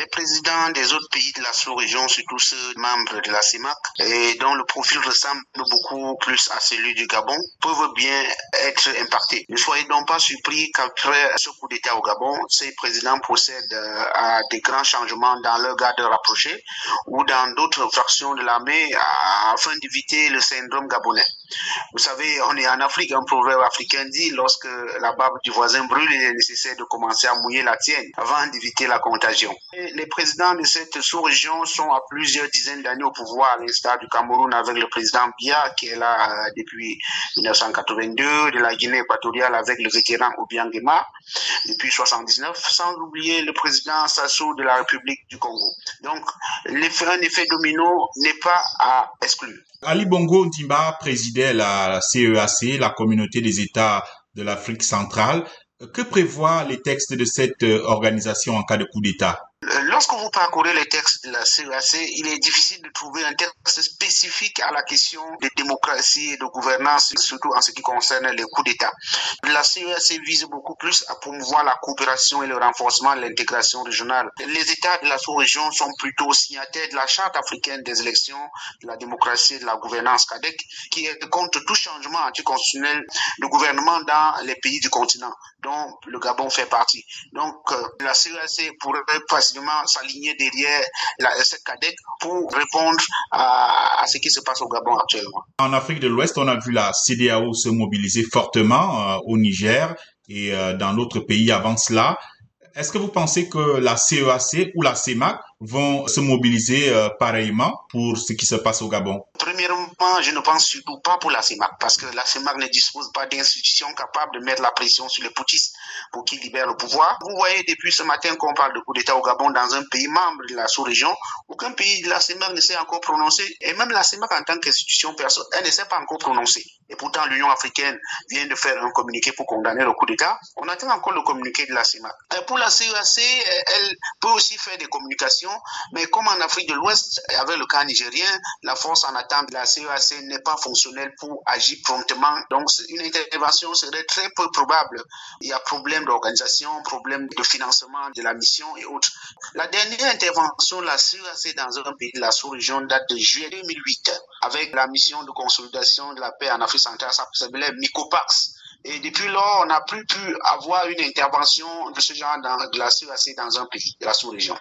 Les présidents des autres pays de la sous-région, surtout ceux membres de la CIMAC, et dont le profil ressemble beaucoup plus à celui du Gabon, peuvent bien être impactés. Ne soyez donc pas surpris qu'après ce coup d'État au Gabon, ces présidents procèdent euh, à des grands changements dans leur garde rapprochée ou dans d'autres fractions de l'armée afin d'éviter le syndrome gabonais. Vous savez, on est en Afrique, un proverbe africain dit lorsque la barbe du voisin brûle, il est nécessaire de commencer à mouiller la tienne avant d'éviter la contagion. Les présidents de cette sous-région sont à plusieurs dizaines d'années au pouvoir, à l'instar du Cameroun avec le président Bia qui est là euh, depuis 1982, de la Guinée équatoriale avec le vétéran Obiangema depuis 79, sans oublier le président Sassou de la République du Congo. Donc, un effet domino n'est pas à exclure. Ali Bongo Ndimba présidait la CEAC, la communauté des États de l'Afrique centrale. Que prévoient les textes de cette organisation en cas de coup d'État? Lorsque vous parcourez les textes de la CEAC, il est difficile de trouver un texte spécifique à la question de démocratie et de gouvernance, surtout en ce qui concerne les coups d'État. La CEAC vise beaucoup plus à promouvoir la coopération et le renforcement de l'intégration régionale. Les États de la sous-région sont plutôt signataires de la Charte africaine des élections, de la démocratie et de la gouvernance CADEC, qui compte tout changement anticonstitutionnel de gouvernement dans les pays du continent, dont le Gabon fait partie. Donc, euh, la CEAC pourrait facilement s'aligner derrière la SCADEC pour répondre à, ce qui se passe au Gabon actuellement. En Afrique de l'Ouest, on a vu la CDAO se mobiliser fortement euh, au Niger et euh, dans d'autres pays avant cela. Est-ce que vous pensez que la CEAC e ou la CEMAC vont se mobiliser euh, pareillement pour ce qui se passe au Gabon? Premièrement, je ne pense surtout pas pour la CEMAC parce que la CEMAC ne dispose pas d'institutions capables de mettre la pression sur les poutistes pour qu'ils libèrent le pouvoir. Vous voyez depuis ce matin qu'on parle de coup d'État au Gabon dans un pays membre de la sous-région. Aucun pays de la CEMAC ne s'est encore prononcé et même la CEMAC en tant qu'institution, elle ne s'est pas encore prononcée. Et pourtant, l'Union africaine vient de faire un communiqué pour condamner le coup d'État. On attend encore le communiqué de la CEMAC. Et pour la CEAC, elle peut aussi faire des communications mais comme en Afrique de l'Ouest, avec le cas nigérien, la force en attente de la CEAC n'est pas fonctionnelle pour agir promptement. Donc, une intervention serait très peu probable. Il y a problème d'organisation, problème de financement de la mission et autres. La dernière intervention de la CEAC dans un pays de la sous-région date de juillet 2008 avec la mission de consolidation de la paix en Afrique centrale, ça s'appelait MICOPAX. Et depuis lors, on n'a plus pu avoir une intervention de ce genre dans, de la CEAC dans un pays de la sous-région.